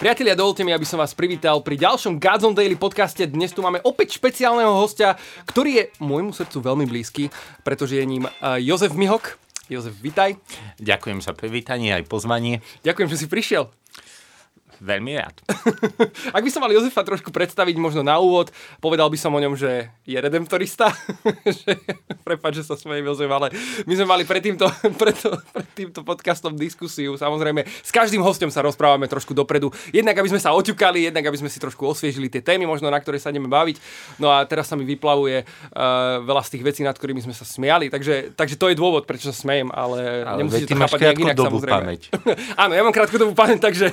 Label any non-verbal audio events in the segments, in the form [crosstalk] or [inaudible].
Priatelia, dovolte mi, aby som vás privítal pri ďalšom Gods Daily podcaste. Dnes tu máme opäť špeciálneho hostia, ktorý je môjmu srdcu veľmi blízky, pretože je ním uh, Jozef Mihok. Jozef, vitaj. Ďakujem za privítanie aj pozvanie. Ďakujem, že si prišiel. Veľmi rád. [laughs] Ak by som mal Jozefa trošku predstaviť možno na úvod, povedal by som o ňom, že je redemptorista. [laughs] Prepač, že sa smejem Jozef, ale my sme mali pred týmto, [laughs] pred, to, pred týmto podcastom diskusiu. Samozrejme, s každým hostom sa rozprávame trošku dopredu. Jednak, aby sme sa oťukali, jednak, aby sme si trošku osviežili tie témy, možno na ktoré sa ideme baviť. No a teraz sa mi vyplavuje uh, veľa z tých vecí, nad ktorými sme sa smiali. Takže, takže to je dôvod, prečo sa smejem, ale, ale nemusíte to chápať nejak inak, samozrejme. Pamäť. Áno, ja mám krátku dobu pamäť, takže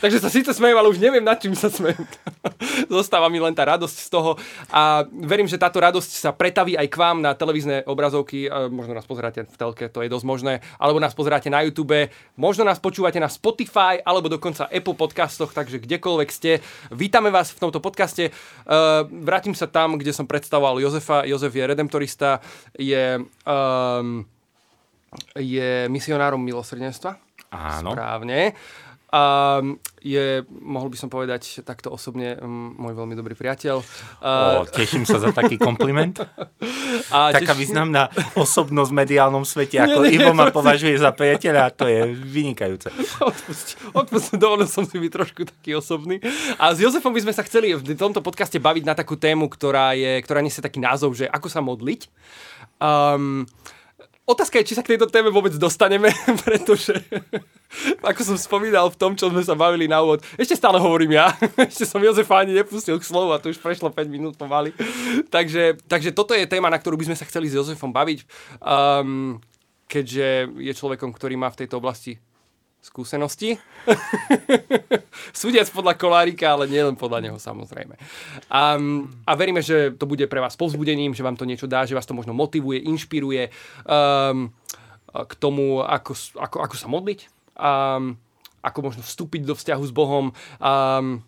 Takže sa síce smejem, ale už neviem, nad čím sa smejem. [laughs] Zostáva mi len tá radosť z toho a verím, že táto radosť sa pretaví aj k vám na televízne obrazovky. Možno nás pozeráte v telke, to je dosť možné. Alebo nás pozeráte na YouTube. Možno nás počúvate na Spotify alebo dokonca Apple podcastoch, takže kdekoľvek ste. Vítame vás v tomto podcaste. Vrátim sa tam, kde som predstavoval Jozefa. Jozef je redemptorista, je, um, je misionárom milosrdenstva. Áno. Správne. A je, mohol by som povedať takto osobne, môj veľmi dobrý priateľ. O, teším sa za taký kompliment. [laughs] A Taká teš... významná osobnosť v mediálnom svete, ako nie, nie, Ivo ma považuje za priateľa, to je vynikajúce. Odpust, odpust, dovolil som si byť trošku taký osobný. A s Jozefom by sme sa chceli v tomto podcaste baviť na takú tému, ktorá, je, ktorá nesie taký názov, že ako sa modliť. Um, Otázka je, či sa k tejto téme vôbec dostaneme, [laughs] pretože ako som spomínal v tom, čo sme sa bavili na úvod, ešte stále hovorím ja, [laughs] ešte som Jozefa ani nepustil k slovu a to už prešlo 5 minút pomaly. takže, takže toto je téma, na ktorú by sme sa chceli s Jozefom baviť, um, keďže je človekom, ktorý má v tejto oblasti skúsenosti. [laughs] Súdiac podľa kolárika, ale nie len podľa neho samozrejme. A, a veríme, že to bude pre vás povzbudením, že vám to niečo dá, že vás to možno motivuje, inšpiruje um, k tomu, ako, ako, ako sa modliť, um, ako možno vstúpiť do vzťahu s Bohom. Um,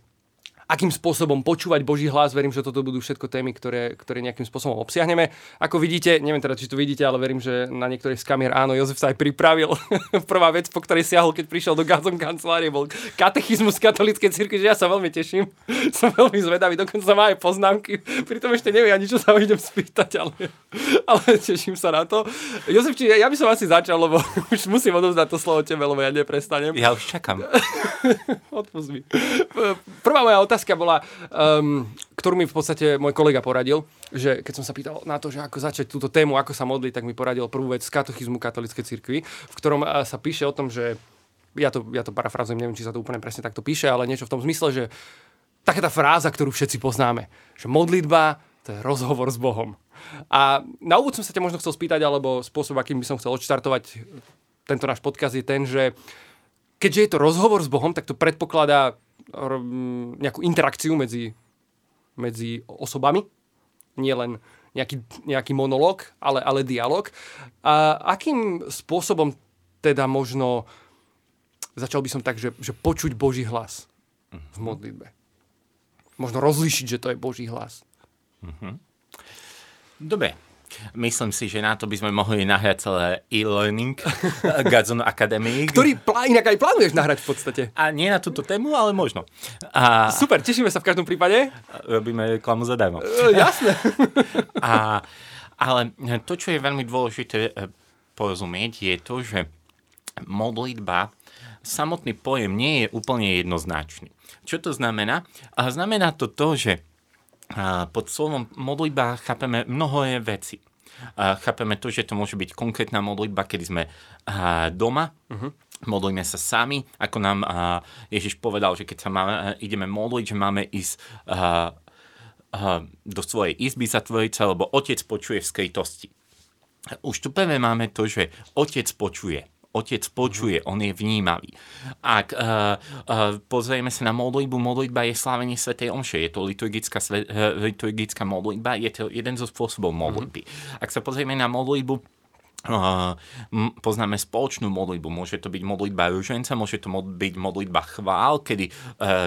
akým spôsobom počúvať Boží hlas. Verím, že toto budú všetko témy, ktoré, ktoré nejakým spôsobom obsiahneme. Ako vidíte, neviem teda, či to vidíte, ale verím, že na niektorých z kamier áno, Jozef sa aj pripravil. [laughs] Prvá vec, po ktorej siahol, keď prišiel do Gazom kancelárie, bol katechizmus katolíckej cirkvi, že ja sa veľmi teším. [laughs] Som veľmi zvedavý, dokonca má aj poznámky. Pritom ešte neviem ani, čo sa ho idem spýtať, ale, [laughs] ale teším sa na to. Jozef, či ja by som asi začal, lebo už musím odovzdať to slovo tebe, lebo ja neprestanem. Ja už čakám. Odpust mi. Prvá moja otázka otázka bola, um, ktorú mi v podstate môj kolega poradil, že keď som sa pýtal na to, že ako začať túto tému, ako sa modliť, tak mi poradil prvú vec z katechizmu katolíckej cirkvi, v ktorom uh, sa píše o tom, že ja to, ja to parafrazujem, neviem, či sa to úplne presne takto píše, ale niečo v tom zmysle, že taká tá fráza, ktorú všetci poznáme, že modlitba to je rozhovor s Bohom. A na úvod som sa ťa možno chcel spýtať, alebo spôsob, akým by som chcel odštartovať tento náš podkaz je ten, že keďže je to rozhovor s Bohom, tak to predpokladá nejakú interakciu medzi, medzi osobami, nie len nejaký, nejaký monológ, ale, ale dialog. A akým spôsobom teda možno, začal by som tak, že, že počuť Boží hlas v modlitbe. Možno rozlišiť, že to je Boží hlas. Uh-huh. Dobre, Myslím si, že na to by sme mohli nahrať celé e-learning [laughs] Gazon Academy. Ktorý plá, inak aj plánuješ nahrať v podstate. A nie na túto tému, ale možno. A... Super, tešíme sa v každom prípade. Robíme reklamu zadarmo. Uh, jasné. [laughs] A, ale to, čo je veľmi dôležité e, porozumieť, je to, že modlitba, samotný pojem nie je úplne jednoznačný. Čo to znamená? A znamená to to, že pod slovom modlitba chápeme mnohé veci. Chápeme to, že to môže byť konkrétna modlitba, kedy sme doma, uh-huh. modlíme sa sami, ako nám Ježiš povedal, že keď sa máme, ideme modliť, že máme ísť do svojej izby zatvoriť sa, lebo otec počuje v skrytosti. Už tu prvé máme to, že otec počuje. Otec počuje, on je vnímavý. Ak uh, uh, pozrieme sa na modlitbu, modlitba je slávenie Svetej Omše, je to liturgická, sve, uh, liturgická modlitba, je to jeden zo spôsobov modlitby. Mm-hmm. Ak sa pozrieme na modlitbu, poznáme spoločnú modlitbu. Môže to byť modlitba ruženca, môže to byť modlitba chvál, kedy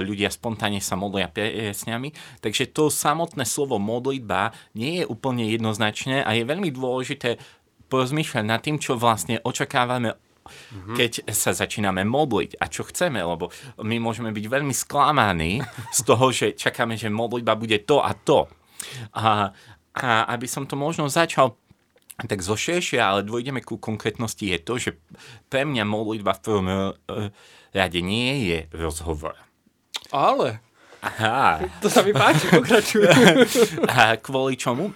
ľudia spontánne sa modlia piesňami. Takže to samotné slovo modlitba nie je úplne jednoznačné a je veľmi dôležité porozmýšľať nad tým, čo vlastne očakávame Mm-hmm. Keď sa začíname modliť a čo chceme, lebo my môžeme byť veľmi sklamaní z toho, že čakáme, že modlitba bude to a to. A, a aby som to možno začal tak zo ale dôjdeme ku konkrétnosti, je to, že pre mňa modlitba v prvom rade nie je rozhovor. Ale. Aha. To sa mi páči, pokračuj. [laughs] A kvôli čomu?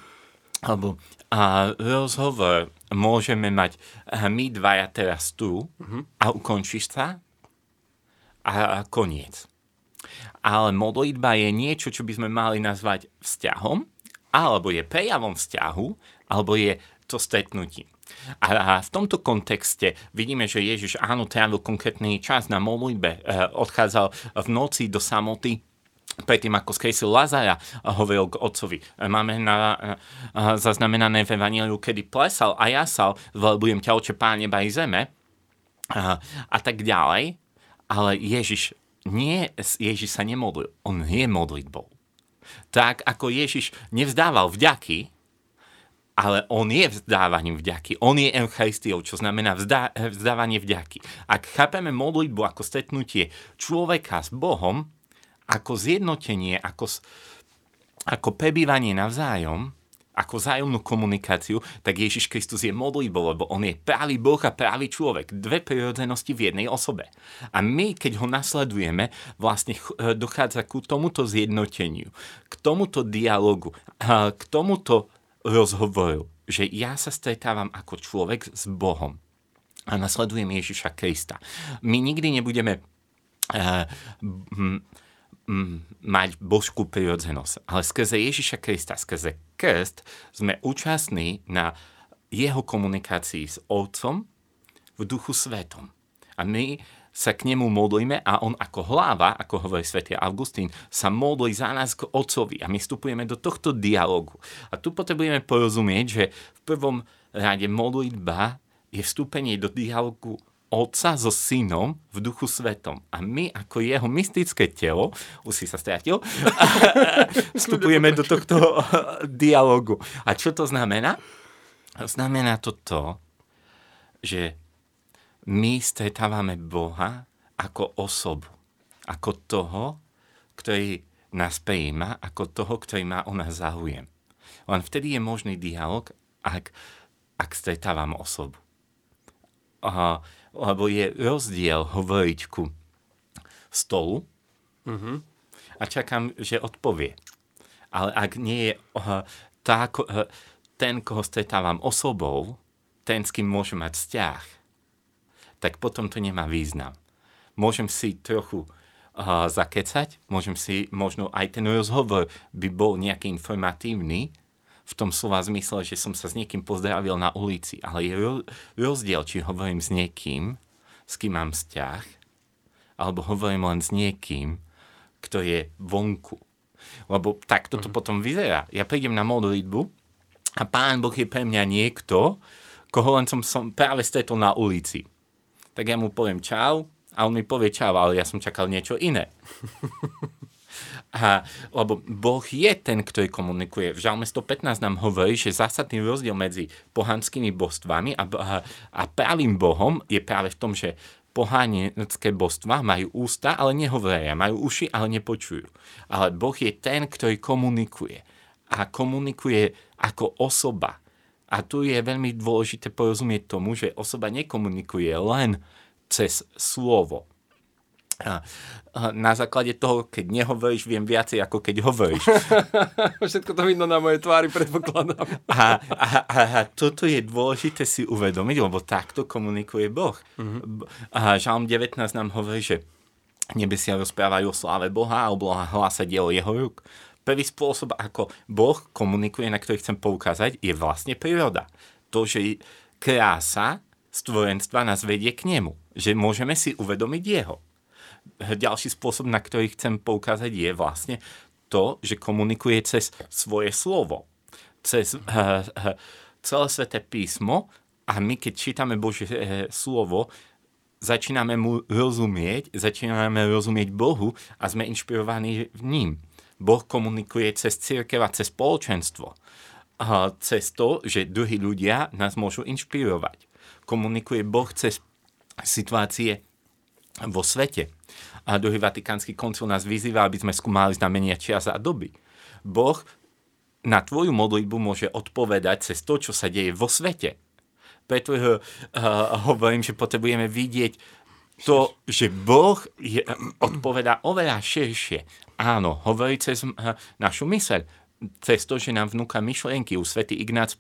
Lebo a rozhovor môžeme mať my dvaja teraz tu uh-huh. a ukončíš sa a, koniec. Ale modlitba je niečo, čo by sme mali nazvať vzťahom, alebo je prejavom vzťahu, alebo je to stretnutí. A v tomto kontexte vidíme, že Ježiš áno, trávil konkrétny čas na modlitbe, eh, odchádzal v noci do samoty, predtým ako skresil Lazara, hovoril k otcovi. Máme na, zaznamenané v Evangeliu, kedy plesal a jasal, budem ťa oče pán neba zeme a, a tak ďalej. Ale Ježiš, nie, Ježiš sa nemodlil, on je modlitbou. Tak ako Ježiš nevzdával vďaky, ale on je vzdávaním vďaky. On je Eucharistiou, čo znamená vzdá, vzdávanie vďaky. Ak chápeme modlitbu ako stretnutie človeka s Bohom, ako zjednotenie, ako, ako prebývanie navzájom, ako vzájomnú komunikáciu, tak Ježiš Kristus je modlitbou, lebo on je pravý Boh a pravý človek. Dve prirodzenosti v jednej osobe. A my, keď ho nasledujeme, vlastne e, dochádza ku tomuto zjednoteniu, k tomuto dialogu, k tomuto rozhovoru, že ja sa stretávam ako človek s Bohom a nasledujem Ježiša Krista. My nikdy nebudeme uh, mať božskú prirodzenosť. Ale skrze Ježiša Krista, skrze krst, sme účastní na jeho komunikácii s Otcom v duchu svetom. A my sa k nemu modlíme a on ako hlava, ako hovorí svätý Augustín, sa modlí za nás k Otcovi a my vstupujeme do tohto dialogu. A tu potrebujeme porozumieť, že v prvom rade modlitba je vstúpenie do dialogu Otca so synom v duchu svetom. A my ako jeho mystické telo, už si sa stratil, [laughs] vstupujeme do tohto dialogu. A čo to znamená? Znamená to to, že my stretávame Boha ako osobu. Ako toho, ktorý nás prijíma, ako toho, ktorý má o nás záujem. Len vtedy je možný dialog, ak, ak stretávam osobu. Uh, lebo je rozdiel hovoriť ku stolu mm-hmm. a čakám, že odpovie. Ale ak nie je uh, tá, uh, ten, koho stretávam osobou, ten, s kým môžem mať vzťah, tak potom to nemá význam. Môžem si trochu uh, zakecať, môžem si, možno aj ten rozhovor by bol nejaký informatívny, v tom slova zmysle, že som sa s niekým pozdravil na ulici, ale je rozdiel, či hovorím s niekým, s kým mám vzťah, alebo hovorím len s niekým, kto je vonku. Lebo tak toto mm. potom vyzerá. Ja prídem na modlitbu a pán Boh je pre mňa niekto, koho len som, som práve stretol na ulici. Tak ja mu poviem čau a on mi povie čau, ale ja som čakal niečo iné. [laughs] A, lebo Boh je ten, ktorý komunikuje. V Žalme 115 nám hovorí, že zásadný rozdiel medzi pohanskými božstvami a, a, a pravým Bohom je práve v tom, že pohánecké božstva majú ústa, ale nehovoria, majú uši, ale nepočujú. Ale Boh je ten, ktorý komunikuje. A komunikuje ako osoba. A tu je veľmi dôležité porozumieť tomu, že osoba nekomunikuje len cez slovo, a na základe toho, keď nehovoríš, viem viacej, ako keď hovoríš. [laughs] Všetko to vidno na mojej tvári, predpokladám. [laughs] a, a, a, a toto je dôležité si uvedomiť, lebo takto komunikuje Boh. Mm-hmm. A Žalm 19 nám hovorí, že nebesia rozprávajú o sláve Boha a o Boha hlása dielo jeho rúk. Prvý spôsob, ako Boh komunikuje, na ktorý chcem poukázať, je vlastne príroda. To, že krása stvorenstva nás vedie k nemu. Že môžeme si uvedomiť jeho ďalší spôsob, na ktorý chcem poukázať, je vlastne to, že komunikuje cez svoje slovo. Cez uh, uh, celé sveté písmo a my, keď čítame Božie uh, slovo, začíname mu rozumieť, začíname rozumieť Bohu a sme inšpirovaní v ním. Boh komunikuje cez církev a cez spoločenstvo. A cez to, že druhí ľudia nás môžu inšpirovať. Komunikuje Boh cez situácie vo svete. A druhý vatikánsky koncil nás vyzýva, aby sme skúmali znamenia čias a doby. Boh na tvoju modlitbu môže odpovedať cez to, čo sa deje vo svete. Preto uh, hovorím, že potrebujeme vidieť to, že Boh je, odpovedá oveľa širšie. Áno, hovorí cez uh, našu myseľ, cez to, že nám vnúka myšlienky. U svätý Ignác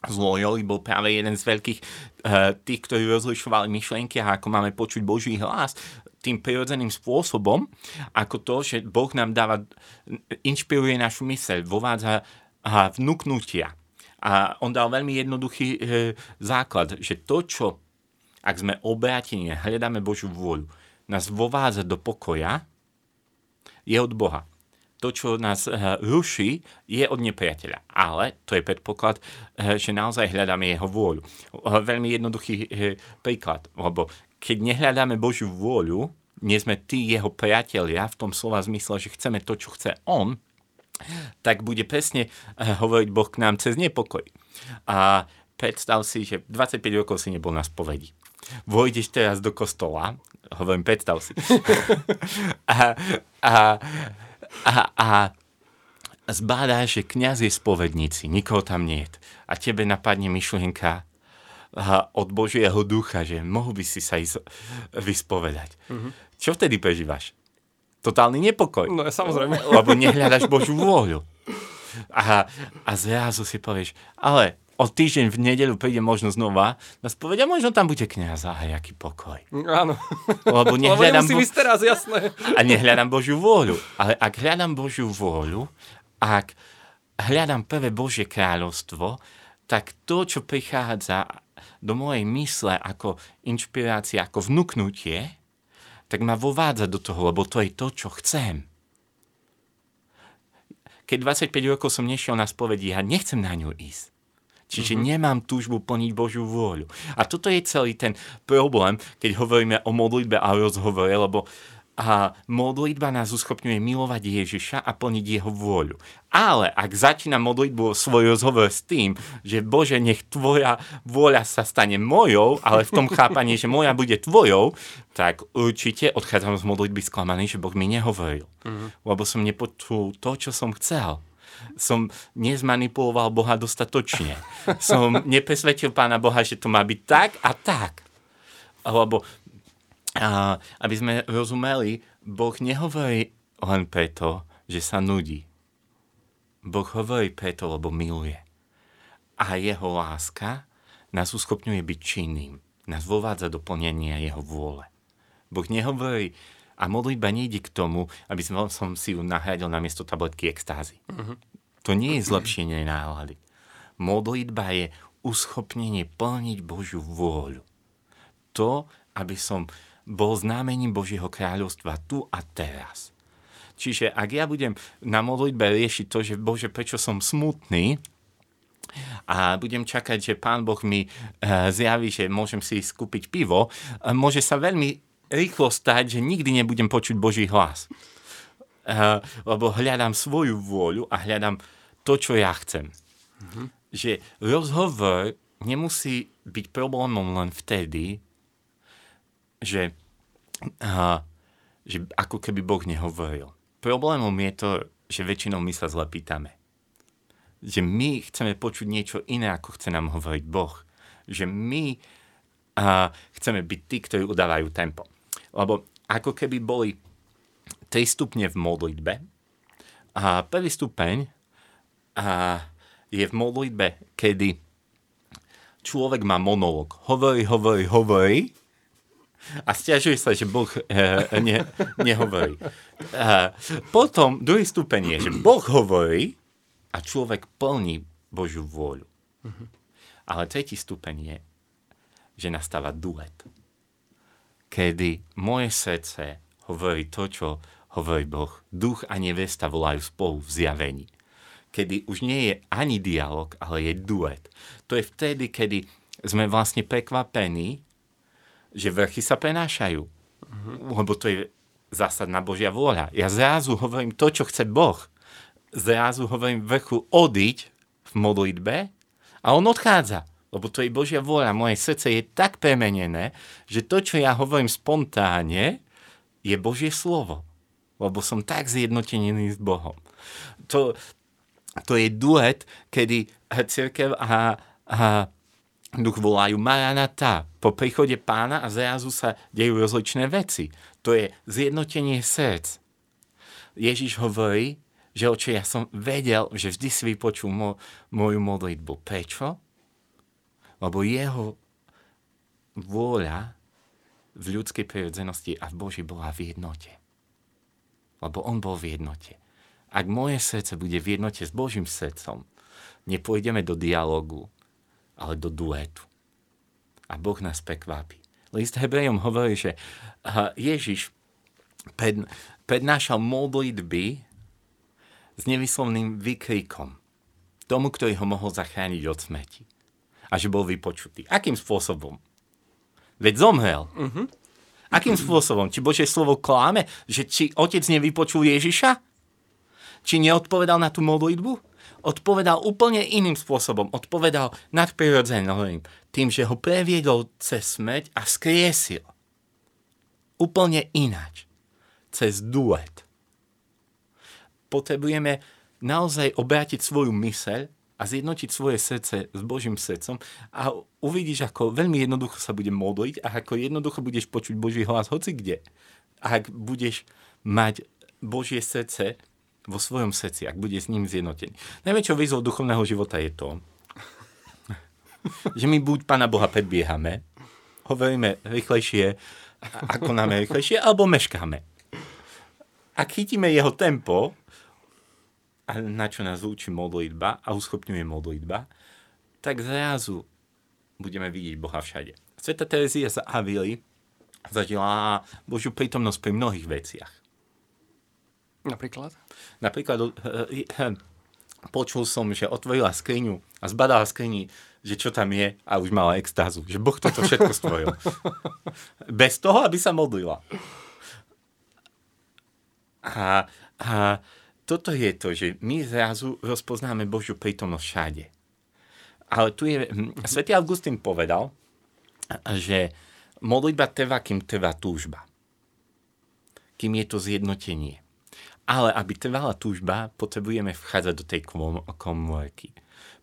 z Loyoli bol práve jeden z veľkých uh, tých, ktorí rozlišovali myšlienky a ako máme počuť Boží hlas tým prirodzeným spôsobom, ako to, že Boh nám dáva, inšpiruje našu myseľ, vovádza vnúknutia. A on dal veľmi jednoduchý e, základ, že to, čo, ak sme obrátení, hľadáme Božiu vôľu, nás vovádza do pokoja, je od Boha. To, čo nás e, ruší, je od nepriateľa. Ale to je predpoklad, e, že naozaj hľadáme jeho vôľu. E, veľmi jednoduchý e, príklad, lebo keď nehľadáme Božiu vôľu, nie sme tí jeho priatelia v tom slova zmysle, že chceme to, čo chce on, tak bude presne eh, hovoriť Boh k nám cez nepokoj. A predstav si, že 25 rokov si nebol na spovedi. Vojdeš teraz do kostola, hovorím, predstav si. [laughs] a, a, a, a zbádáš, že kniaz je spovedníci, nikoho tam nie je. A tebe napadne myšlienka od Božieho ducha, že mohol by si sa ísť vyspovedať. Mm-hmm. Čo vtedy prežívaš? totálny nepokoj. No samozrejme. [laughs] Lebo nehľadaš Božú vôľu. A, a zrazu si povieš, ale o týždeň v nedelu príde možno znova, nás povedia, možno tam bude kniaz, a jaký pokoj. Áno. Lebo [laughs] nehľadám... Lebo bo... teraz, jasné. A nehľadám Božiu vôľu. Ale ak hľadám Božiu vôľu, ak hľadám prvé Božie kráľovstvo, tak to, čo prichádza do mojej mysle ako inšpirácia, ako vnúknutie, tak ma vovádza do toho, lebo to je to, čo chcem. Keď 25 rokov som nešiel na spovedi, ja nechcem na ňu ísť. Čiže mm-hmm. nemám túžbu plniť Božiu vôľu. A toto je celý ten problém, keď hovoríme o modlitbe a rozhovore, lebo a modlitba nás uschopňuje milovať Ježiša a plniť jeho vôľu. Ale ak začína modlitbu svoj rozhovor s tým, že Bože, nech tvoja vôľa sa stane mojou, ale v tom chápaní, že moja bude tvojou, tak určite odchádzam z modlitby sklamaný, že Boh mi nehovoril. Uh-huh. Lebo som nepočul to, čo som chcel som nezmanipuloval Boha dostatočne. [laughs] Som nepresvedčil Pána Boha, že to má byť tak a tak. Lebo a, aby sme rozumeli, Boh nehovorí len preto, že sa nudí. Boh hovorí preto, lebo miluje. A jeho láska nás uschopňuje byť činným. Nás vovádza do plnenia jeho vôle. Boh nehovorí, a modlitba nejde k tomu, aby som, som si ju nahradil na miesto tabletky extázy. Uh-huh. To nie je zlepšenie nálady. Modlitba je uschopnenie plniť Božiu vôľu. To, aby som bol známením Božieho kráľovstva tu a teraz. Čiže ak ja budem na modlitbe riešiť to, že Bože, prečo som smutný, a budem čakať, že Pán Boh mi uh, zjaví, že môžem si skúpiť pivo, uh, môže sa veľmi rýchlo stať, že nikdy nebudem počuť Boží hlas. Uh, lebo hľadám svoju vôľu a hľadám to, čo ja chcem. Mm-hmm. Že rozhovor nemusí byť problémom len vtedy, že, uh, že ako keby Boh nehovoril. Problémom je to, že väčšinou my sa zle pýtame. Že my chceme počuť niečo iné, ako chce nám hovoriť Boh. Že my uh, chceme byť tí, ktorí udávajú tempo. Lebo ako keby boli tri stupne v modlitbe. A prvý stupeň a je v modlitbe, kedy človek má monológ. Hovorí, hovorí, hovorí a stiažuje sa, že Boh e, ne, nehovorí. E, potom druhý stupeň je, že Boh hovorí a človek plní Božiu vôľu. Ale tretí stupeň je, že nastáva duet. Kedy moje srdce hovorí to, čo hovorí Boh. Duch a nevesta volajú spolu v zjavení. Kedy už nie je ani dialog, ale je duet. To je vtedy, kedy sme vlastne prekvapení, že vrchy sa prenášajú. Uh-huh. Lebo to je zásadná Božia vôľa. Ja zrazu hovorím to, čo chce Boh. Zrazu hovorím vrchu odiť v modlitbe a on odchádza. lebo to je Božia vôľa. Moje srdce je tak premenené, že to, čo ja hovorím spontánne, je Božie slovo. Lebo som tak zjednotený s Bohom. To, to je duet, kedy církev a, a duch volajú Maranata. Po príchode pána a zrazu sa dejú rozličné veci. To je zjednotenie srdc. Ježiš hovorí, že oče, ja som vedel, že vždy si vypočul mo- moju modlitbu. Prečo? Lebo jeho vôľa v ľudskej prirodzenosti a v Boží bola v jednote. Lebo on bol v jednote. Ak moje srdce bude v jednote s Božím srdcom, nepôjdeme do dialogu, ale do duetu. A Boh nás prekvápi. List Hebrejom hovorí, že Ježiš pred, prednášal modlitby s nevyslovným vykrikom tomu, ktorý ho mohol zachrániť od smeti a že bol vypočutý. Akým spôsobom? Veď zomrel. Uh-huh. Akým spôsobom? Či Božie slovo kláme? Že či otec nevypočul Ježiša? Či neodpovedal na tú modlitbu? Odpovedal úplne iným spôsobom. Odpovedal nadprirodzeným. Tým, že ho previedol cez smrť a skriesil. Úplne ináč. Cez duet. Potrebujeme naozaj obrátiť svoju myseľ a zjednotiť svoje srdce s Božím srdcom a uvidíš, ako veľmi jednoducho sa bude modliť a ako jednoducho budeš počuť Boží hlas hoci kde. Ak budeš mať Božie srdce vo svojom srdci, ak bude s ním zjednotený. Najväčšou výzvou duchovného života je to, že my buď Pána Boha predbiehame, hovoríme rýchlejšie, ako nám je rýchlejšie, alebo meškáme. Ak chytíme jeho tempo, a na čo nás učí modlitba a uschopňuje modlitba, tak zrazu budeme vidieť Boha všade. Sveta Terezia z Avily zažila Božiu prítomnosť pri mnohých veciach. Napríklad? Napríklad uh, uh, počul som, že otvorila skriňu a zbadala skrini, že čo tam je a už mala extázu. Že Boh toto všetko stvoril. [laughs] Bez toho, aby sa modlila. A, a toto je to, že my zrazu rozpoznáme Božiu prítomnosť všade. Ale tu je, hm, svätý Augustín povedal, že modlitba trvá, kým trvá túžba. Kým je to zjednotenie. Ale aby trvala túžba, potrebujeme vchádzať do tej komórky.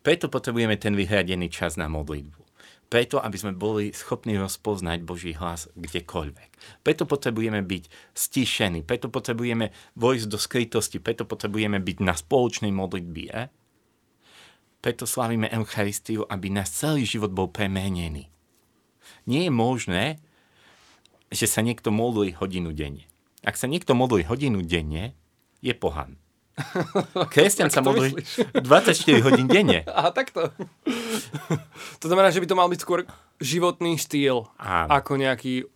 Preto potrebujeme ten vyhradený čas na modlitbu. Preto, aby sme boli schopní rozpoznať Boží hlas kdekoľvek. Preto potrebujeme byť stišení, preto potrebujeme vojsť do skrytosti, preto potrebujeme byť na spoločnej modlitbie. Preto slavíme Eucharistiu, aby nás celý život bol premenený. Nie je možné, že sa niekto modlí hodinu denne. Ak sa niekto modlí hodinu denne, je pohan. [laughs] Kresťan sa modlí 24 hodín denne. [laughs] Aha, takto. to znamená, že by to mal byť skôr životný štýl, Áno. ako nejaký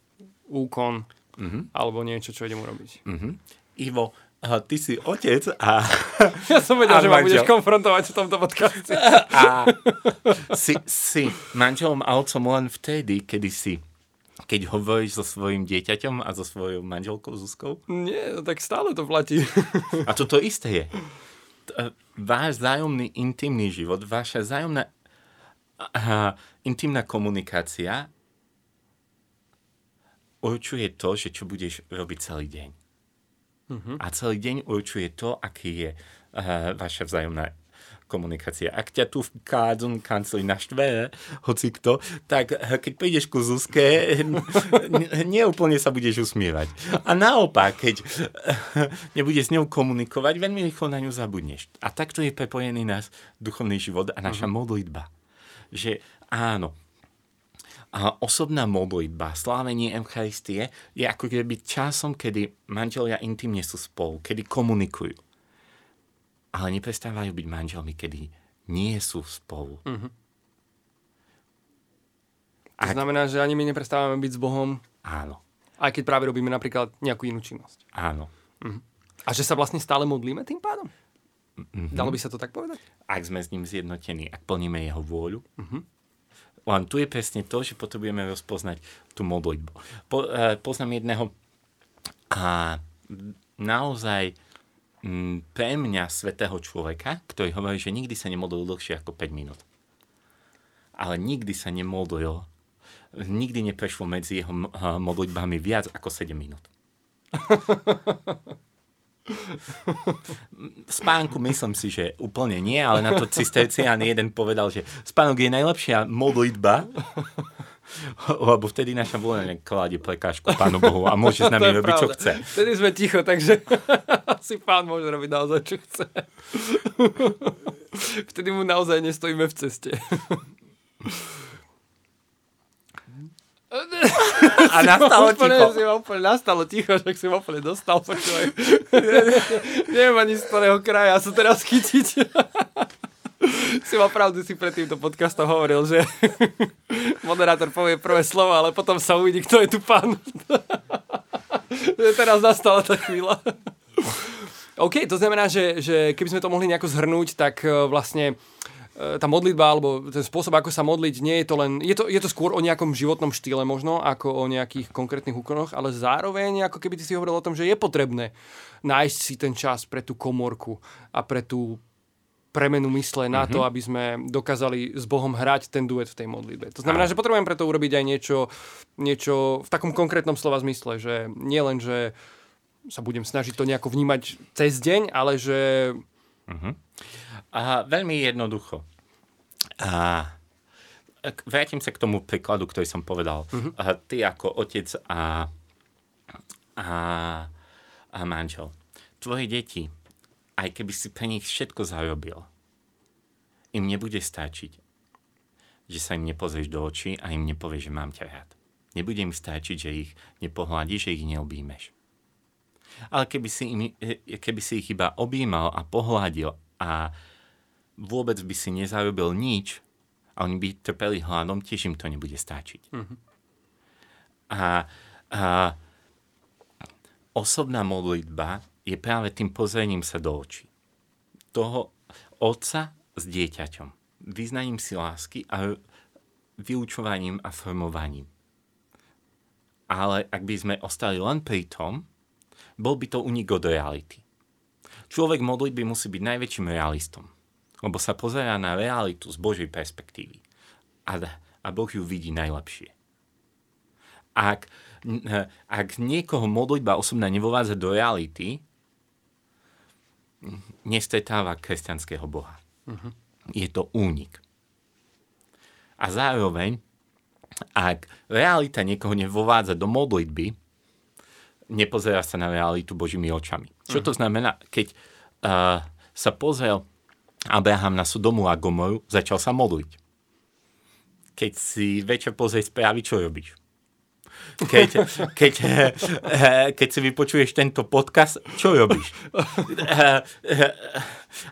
úkon uh-huh. alebo niečo, čo idem urobiť. Uh-huh. Ivo, ty si otec a... [laughs] Ja som vedel, že ma budeš konfrontovať v tomto podcaste. A si, si manželom a otcom len vtedy, kedy si keď hovoríš so svojím dieťaťom a so svojou manželkou Zuzkou? Nie, tak stále to platí. [laughs] A toto isté je. E, váš zájomný intimný život, vaša zájomná a, intimná komunikácia určuje to, že čo budeš robiť celý deň. Uh-huh. A celý deň určuje to, aký je uh, vaša vzájomná komunikácia. Ak ťa tu v kádzun kancli naštve, hoci kto, tak eh, keď prídeš ku Zuzke, [laughs] neúplne sa budeš usmievať. A naopak, keď eh, nebudeš s ňou komunikovať, veľmi rýchlo na ňu zabudneš. A takto je prepojený náš duchovný život a naša uh-huh. modlitba. Že áno, a osobná modlitba, slávenie Eucharistie je ako keby časom, kedy manželia intimne sú spolu, kedy komunikujú ale neprestávajú byť manželmi, kedy nie sú spolu. Uh-huh. To Ak... znamená, že ani my neprestávame byť s Bohom. Áno. Aj keď práve robíme napríklad nejakú inú činnosť. Áno. Uh-huh. A že sa vlastne stále modlíme tým pádom? Uh-huh. Dalo by sa to tak povedať? Ak sme s ním zjednotení, ak plníme jeho vôľu. Uh-huh. Len tu je presne to, že potrebujeme rozpoznať tú modlitbu. Po, uh, poznám jedného a naozaj Mm, pre mňa svetého človeka, ktorý hovorí, že nikdy sa nemodlil dlhšie ako 5 minút. ale nikdy sa nemodlil, nikdy neprešlo medzi jeho uh, modlitbami viac ako 7 minút. spánku myslím si, že úplne nie, ale na to cistercián jeden povedal, že spánok je najlepšia modlitba, [laughs] lebo vtedy naša vôľa nekladie prekážku Pánu Bohu a môže s [laughs] nami robiť, čo chce. Vtedy sme ticho, takže [laughs] si Pán môže robiť naozaj, čo chce. vtedy mu naozaj nestojíme v ceste. A nastalo úplne, ticho. Si ma úplne nastalo ticho, že si ma úplne dostal. Počúvaj. Neviem ani z ktorého kraja sa teraz chytiť. Si mal pravdu, si pred týmto podcastom hovoril, že [laughs] moderátor povie prvé slovo, ale potom sa uvidí, kto je tu pán. [laughs] teraz nastala tá chvíľa. [laughs] OK, to znamená, že, že keby sme to mohli nejako zhrnúť, tak uh, vlastne uh, tá modlitba alebo ten spôsob, ako sa modliť, nie je to len, je to, je to skôr o nejakom životnom štýle možno, ako o nejakých konkrétnych úkonoch, ale zároveň, ako keby ty si hovoril o tom, že je potrebné nájsť si ten čas pre tú komorku a pre tú premenu mysle na to, aby sme dokázali s Bohom hrať ten duet v tej modlitbe. To znamená, že potrebujem preto urobiť aj niečo, niečo v takom konkrétnom slova zmysle, že nie len, že sa budem snažiť to nejako vnímať cez deň, ale že... A veľmi jednoducho. A vrátim sa k tomu príkladu, ktorý som povedal. A ty ako otec a, a, a manžel. Tvoje deti, aj keby si pre nich všetko zarobil, im nebude stačiť, že sa im nepozrieš do očí a im nepovieš, že mám ťa rád. Nebude im stačiť, že ich nepohľadíš, že ich neobímeš. Ale keby si, im, e, keby si ich iba objímal a pohľadil a vôbec by si nezarobil nič a oni by trpeli hladom, tiež im to nebude stačiť. A, a osobná modlitba je práve tým pozrením sa do očí. Toho otca s dieťaťom. Vyznaním si lásky a vyučovaním a formovaním. Ale ak by sme ostali len pri tom, bol by to unik od reality. Človek modlitby musí byť najväčším realistom, lebo sa pozerá na realitu z Božej perspektívy. A, a Boh ju vidí najlepšie. Ak, ak niekoho modlitba osobná nevovádza do reality, nestretáva kresťanského Boha. Je to únik. A zároveň, ak realita niekoho nevovádza do modlitby, nepozerá sa na realitu Božími očami. Čo to znamená? Keď uh, sa pozrel Abraham na Sodomu a Gomoru, začal sa modliť. Keď si večer pozrie správy, čo robíš? Keď, keď, eh, keď si vypočuješ tento podcast, čo robíš? Eh, eh,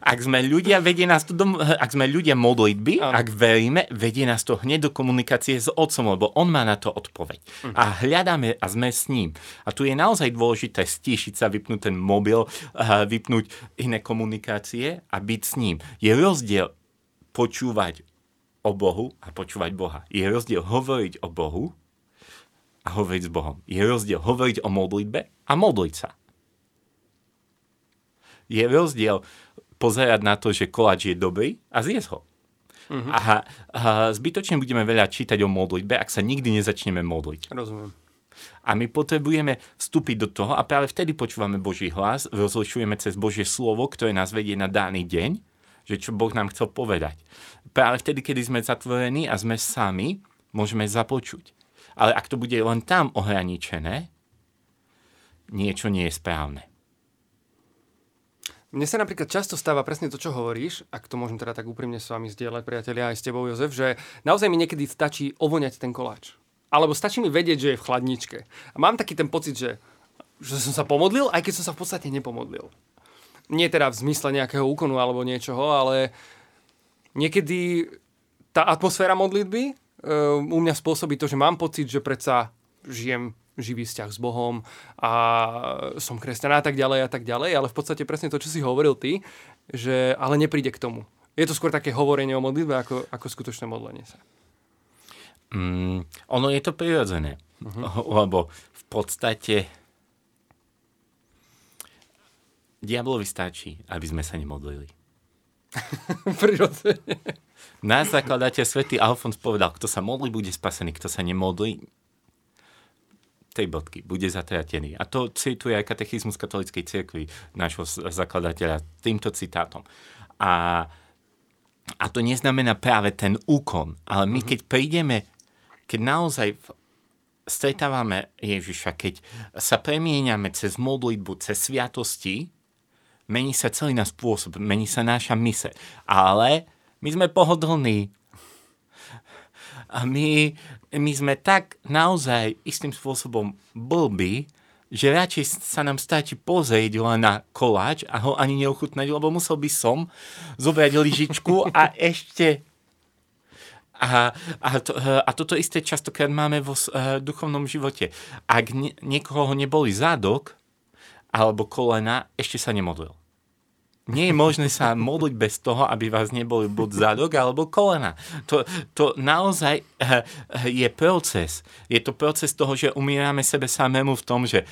Ak sme ľudia, vedie nás to do, ak sme ľudia modlitby, Áno. ak veríme, vedie nás to hneď do komunikácie s Otcom, lebo On má na to odpoveď. A hľadáme a sme s ním. A tu je naozaj dôležité stíšiť sa, vypnúť ten mobil, eh, vypnúť iné komunikácie a byť s ním. Je rozdiel počúvať o Bohu a počúvať Boha. Je rozdiel hovoriť o Bohu a hovoriť s Bohom. Je rozdiel hovoriť o modlitbe a modliť sa. Je rozdiel pozerať na to, že koláč je dobrý a zjesť ho. Uh-huh. A, a zbytočne budeme veľa čítať o modlitbe, ak sa nikdy nezačneme modliť. Rozumiem. A my potrebujeme vstúpiť do toho a práve vtedy počúvame Boží hlas, rozlišujeme cez Božie slovo, ktoré nás vedie na daný deň, že čo Boh nám chcel povedať. Práve vtedy, kedy sme zatvorení a sme sami, môžeme započuť. Ale ak to bude len tam ohraničené, niečo nie je správne. Mne sa napríklad často stáva presne to, čo hovoríš, ak to môžem teda tak úprimne s vami zdieľať, priatelia, aj s tebou, Jozef, že naozaj mi niekedy stačí ovoňať ten koláč. Alebo stačí mi vedieť, že je v chladničke. A mám taký ten pocit, že, že som sa pomodlil, aj keď som sa v podstate nepomodlil. Nie teda v zmysle nejakého úkonu alebo niečoho, ale niekedy tá atmosféra modlitby u mňa spôsobí to, že mám pocit, že predsa žijem živý vzťah s Bohom a som kresťan a tak ďalej a tak ďalej, ale v podstate presne to, čo si hovoril ty, že ale nepríde k tomu. Je to skôr také hovorenie o modlitbe ako, ako skutočné modlenie sa. Mm, ono je to prirodzené, uh-huh. lebo v podstate diablovi stačí, aby sme sa nemodlili. [laughs] [laughs] Prirodzene. Náš zakladateľ svätý Alfons povedal, kto sa modlí, bude spasený, kto sa nemodlí, tej bodky, bude zatratený. A to cituje aj katechizmus katolíckej cirkvi nášho zakladateľa týmto citátom. A, a to neznamená práve ten úkon, ale my keď prídeme, keď naozaj stretávame Ježiša, keď sa premieňame cez modlitbu, cez sviatosti, mení sa celý náš spôsob, mení sa naša mise. Ale my sme pohodlní. A my, my sme tak naozaj istým spôsobom blbí, že radšej sa nám stačí pozrieť len na koláč a ho ani neochutnať, lebo musel by som zobrať lyžičku a ešte a, a, to, a toto isté častokrát máme vo uh, duchovnom živote. Ak nie, niekoho neboli zádok alebo kolena, ešte sa nemodlil. Nie je možné sa modliť bez toho, aby vás neboli buď zadok alebo kolena. To, to naozaj uh, je proces. Je to proces toho, že umírame sebe samému v tom, že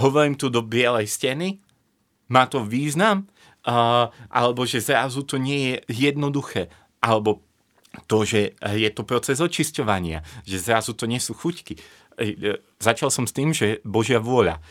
hovorím tu do bielej steny, má to význam, uh, alebo že zrazu to nie je jednoduché, alebo to, že je to proces očisťovania, že zrazu to nie sú chuťky. Začal som s tým, že Božia vôľa.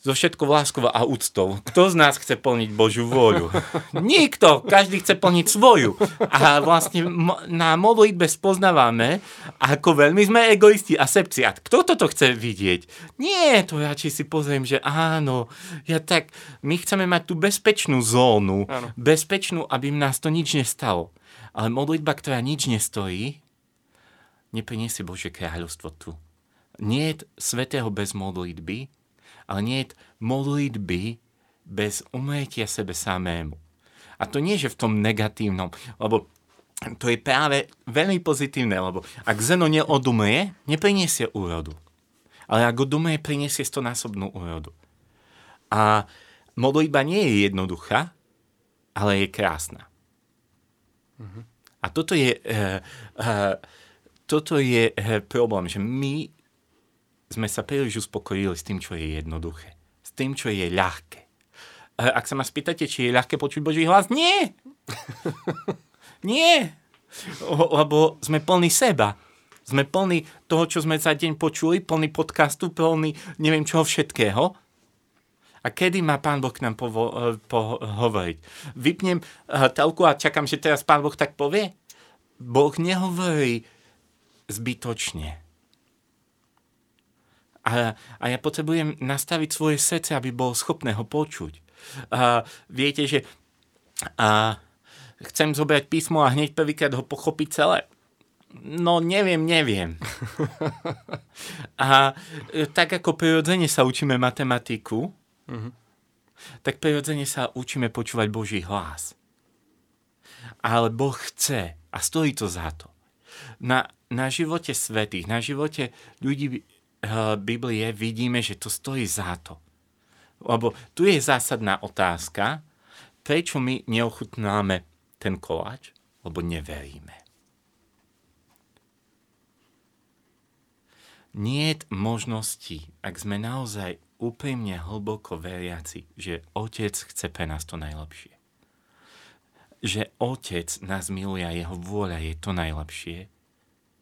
So všetkou láskou a úctou. Kto z nás chce plniť Božiu vôľu? Nikto. Každý chce plniť svoju. A vlastne na modlitbe spoznávame, ako veľmi sme egoisti a sepciat. Kto toto chce vidieť? Nie, to radšej si pozriem, že áno, ja tak, my chceme mať tú bezpečnú zónu, áno. bezpečnú, aby nás to nič nestalo. Ale modlitba, ktorá nič nestojí, nepriniesie Božie kráľovstvo tu. Nie je svetého bez modlitby, ale nie je modlitby bez umretia sebe samému. A to nie, že v tom negatívnom, lebo to je práve veľmi pozitívne, lebo ak zeno neodumrie, nepriniesie úrodu. Ale ak odumrie, priniesie stonásobnú úrodu. A modlitba nie je jednoduchá, ale je krásna. A toto je, uh, uh, toto je uh, problém, že my sme sa príliš uspokojili s tým, čo je jednoduché. S tým, čo je ľahké. Ak sa ma spýtate, či je ľahké počuť Boží hlas, nie! [laughs] nie! Lebo sme plní seba. Sme plní toho, čo sme za deň počuli, plní podcastu, plní neviem čoho všetkého a kedy má Pán Boh k nám povo- eh, pohovoriť? Vypnem uh, telku a čakám, že teraz Pán Boh tak povie? Boh nehovorí zbytočne. A, a ja potrebujem nastaviť svoje srdce, aby bol schopné ho počuť. A viete, že a, chcem zobrať písmo a hneď prvýkrát ho pochopiť celé. No neviem, neviem. [laughs] a e, tak ako prirodzene sa učíme matematiku, Mm-hmm. Tak prirodzene sa učíme počúvať Boží hlas. Ale Boh chce a stojí to za to. Na, na živote svetých, na živote ľudí Biblie vidíme, že to stojí za to. Lebo tu je zásadná otázka, prečo my neochutnáme ten koláč? Lebo neveríme. Nie je možnosti, ak sme naozaj úprimne hlboko veriaci, že Otec chce pre nás to najlepšie. Že Otec nás miluje a jeho vôľa je to najlepšie,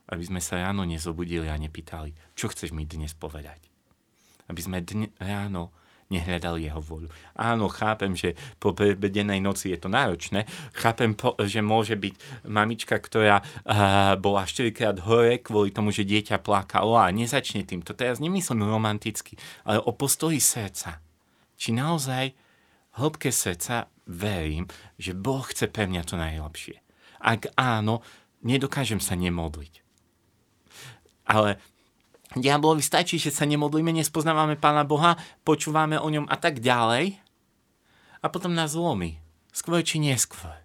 aby sme sa ráno nezobudili a nepýtali, čo chceš mi dnes povedať. Aby sme dne, ráno nehľadali jeho voľu. Áno, chápem, že po prebedenej noci je to náročné. Chápem, že môže byť mamička, ktorá bola 4 krát hore kvôli tomu, že dieťa plakalo a nezačne týmto. Teraz nemyslím romanticky, ale o postoji srdca. Či naozaj hĺbke srdca verím, že Boh chce pre mňa to najlepšie. Ak áno, nedokážem sa nemodliť. Ale Diablovi stačí, že sa nemodlíme, nespoznávame Pána Boha, počúvame o ňom a tak ďalej. A potom nás zlomí. Skôr či neskôr.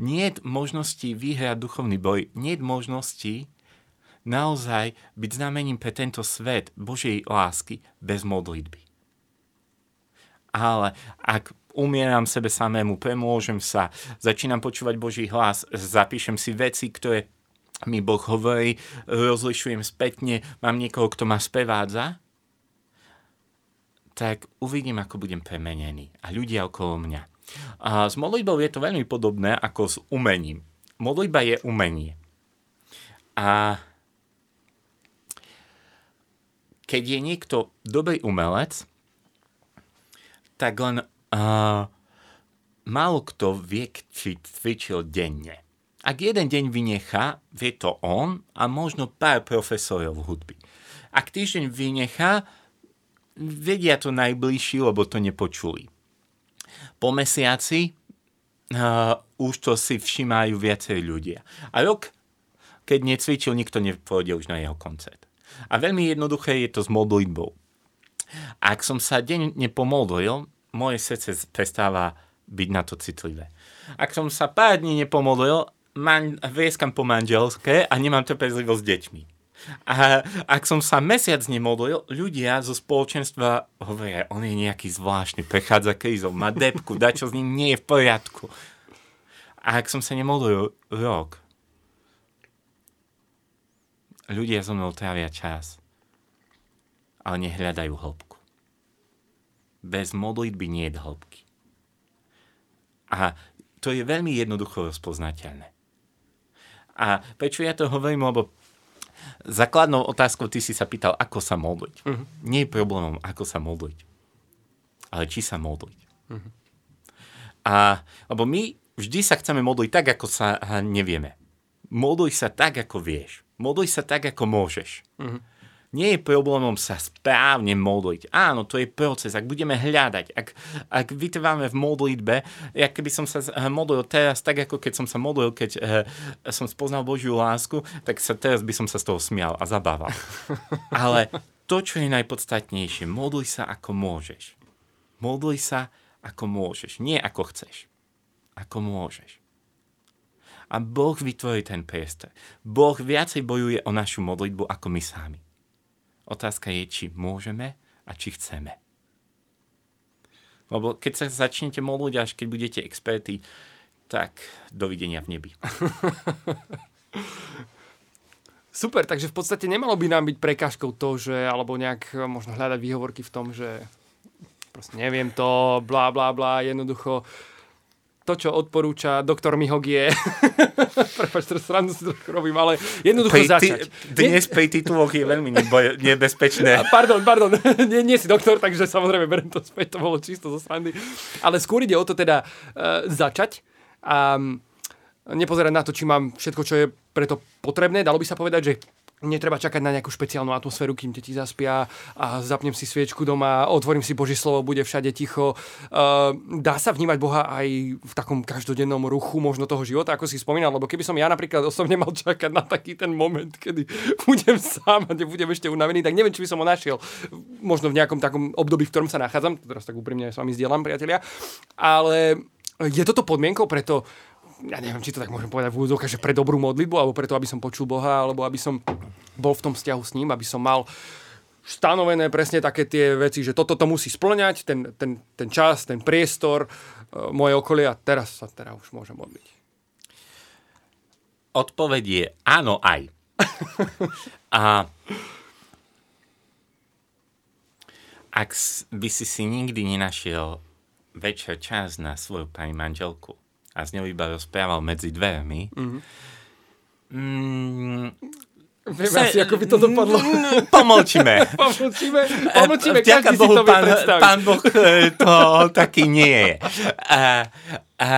Nie možnosti vyhrať duchovný boj. Nie možnosti naozaj byť znamením pre tento svet Božej lásky bez modlitby. Ale ak umieram sebe samému, premôžem sa, začínam počúvať Boží hlas, zapíšem si veci, ktoré mi Boh hovorí, rozlišujem spätne, mám niekoho, kto ma sprevádza, tak uvidím, ako budem premenený. A ľudia okolo mňa. A s modlitbou je to veľmi podobné ako s umením. Modlitba je umenie. A keď je niekto dobrý umelec, tak len uh, málo kto vie, či cvičil denne. Ak jeden deň vynechá, vie to on a možno pár profesorov hudby. Ak týždeň vynechá, vedia to najbližší, lebo to nepočuli. Po mesiaci uh, už to si všímajú viacerí ľudia. A rok, keď necvičil, nikto nepôjde už na jeho koncert. A veľmi jednoduché je to s modlitbou. Ak som sa deň nepomodlil, moje srdce prestáva byť na to citlivé. Ak som sa pár dní nepomodlil, man, vieskam po manželské a nemám trpezlivosť s deťmi. A ak som sa mesiac nemodlil, ľudia zo spoločenstva hovoria, on je nejaký zvláštny, prechádza krízou, má depku, dačo s ním nie je v poriadku. A ak som sa nemodlil rok, ľudia so mnou trávia čas, ale nehľadajú hĺbku. Bez modlitby nie je hĺbky. A to je veľmi jednoducho rozpoznateľné. A prečo ja to hovorím, lebo základnou otázkou ty si sa pýtal, ako sa modliť. Uh-huh. Nie je problémom, ako sa modliť, ale či sa modliť. Uh-huh. A, lebo my vždy sa chceme modliť tak, ako sa nevieme. Modluj sa tak, ako vieš. Modluj sa tak, ako môžeš. Uh-huh. Nie je problémom sa správne modliť. Áno, to je proces. Ak budeme hľadať, ak, ak vytrváme v modlitbe, ja keby som sa modlil teraz tak, ako keď som sa modlil, keď uh, som spoznal Božiu lásku, tak sa teraz by som sa z toho smial a zabával. [laughs] Ale to, čo je najpodstatnejšie, modluj sa ako môžeš. Modluj sa ako môžeš, nie ako chceš. Ako môžeš a Boh vytvorí ten priestor. Boh viacej bojuje o našu modlitbu ako my sami. Otázka je, či môžeme a či chceme. Lebo keď sa začnete modliť, až keď budete experty, tak dovidenia v nebi. [laughs] Super, takže v podstate nemalo by nám byť prekážkou to, že, alebo nejak možno hľadať výhovorky v tom, že proste neviem to, blá, blá, blá, jednoducho to, čo odporúča doktor Mihok je... [laughs] Prepač, teraz srandu si trochu robím, ale jednoducho pri začať. Dnes pri tituloch je veľmi neboj, [laughs] nebezpečné. Pardon, pardon, [laughs] nie, nie si doktor, takže samozrejme berem to späť, to bolo čisto zo srandy. Ale skôr ide o to teda uh, začať a um, nepozerať na to, či mám všetko, čo je preto potrebné. Dalo by sa povedať, že netreba čakať na nejakú špeciálnu atmosféru, kým deti zaspia a zapnem si sviečku doma, otvorím si Božie slovo, bude všade ticho. Uh, dá sa vnímať Boha aj v takom každodennom ruchu možno toho života, ako si spomínal, lebo keby som ja napríklad osobne mal čakať na taký ten moment, kedy [laughs] budem sám a nebudem ešte unavený, tak neviem, či by som ho našiel. Možno v nejakom takom období, v ktorom sa nachádzam, teraz tak úprimne s vami zdieľam, priatelia, ale je toto podmienkou preto, ja neviem, či to tak môžem povedať v úvodzovkách, že pre dobrú modlitbu, alebo preto, aby som počul Boha, alebo aby som bol v tom vzťahu s ním, aby som mal stanovené presne také tie veci, že toto to musí splňať, ten, ten, ten čas, ten priestor, uh, moje okolie a teraz sa teda už môžem modliť. Odpoveď je áno aj. [laughs] a ak by si si nikdy nenašiel večer čas na svoju pani manželku, a s ňou iba rozprával medzi dvermi. Mm-hmm. Mm, Vieme sa, asi, ako by to dopadlo. Pomlčíme. [laughs] pomlčíme, pomlčíme, Vďaka Bohu, si to pán, pán Boh e, to taký nie je. A, a,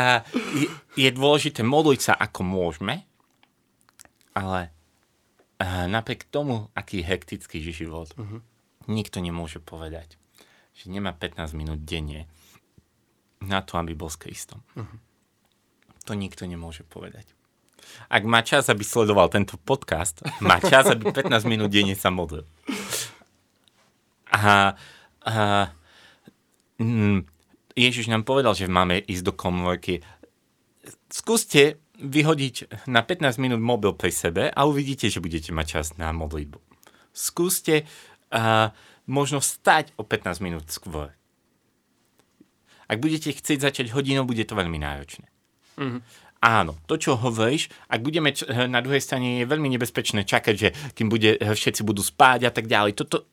je. Je dôležité modliť sa, ako môžeme, ale a, napriek tomu, aký hektický život, uh-huh. nikto nemôže povedať, že nemá 15 minút denne na to, aby bol s Kristom. Uh-huh. To nikto nemôže povedať. Ak má čas, aby sledoval tento podcast, má čas, aby 15 minút denne sa modlil. A, a mm, Ježiš nám povedal, že máme ísť do komórky. Skúste vyhodiť na 15 minút mobil pri sebe a uvidíte, že budete mať čas na modlitbu. Skúste uh, možno stať o 15 minút skôr. Ak budete chcieť začať hodinou, bude to veľmi náročné. Mm-hmm. Áno, to, čo hovoríš, ak budeme č- eh, na druhej strane, je veľmi nebezpečné čakať, že kým bude, eh, všetci budú spáť a tak ďalej. Toto,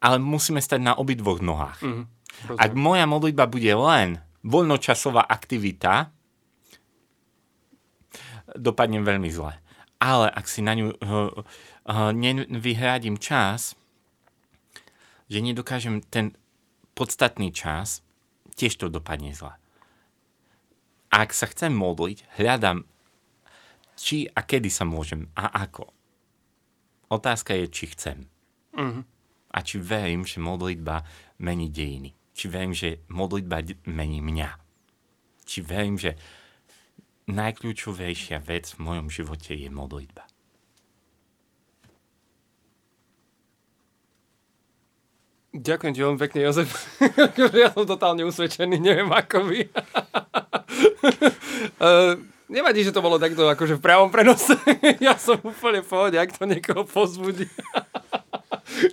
ale musíme stať na obidvoch nohách. Mm-hmm. Ak moja modlitba bude len voľnočasová aktivita, dopadne veľmi zle. Ale ak si na ňu uh, uh, nevyhradím čas, že nedokážem ten podstatný čas, tiež to dopadne zle. Ak sa chcem modliť, hľadám, či a kedy sa môžem a ako. Otázka je, či chcem. Uh-huh. A či verím, že modlitba mení dejiny. Či verím, že modlitba mení mňa. Či verím, že najkľúčovejšia vec v mojom živote je modlitba. Ďakujem ti veľmi pekne, Jozef. [laughs] ja som totálne usvedčený, neviem ako vy. uh, [laughs] nevadí, že to bolo takto akože v pravom prenose. [laughs] ja som úplne v pohode, ak to niekoho pozbudí.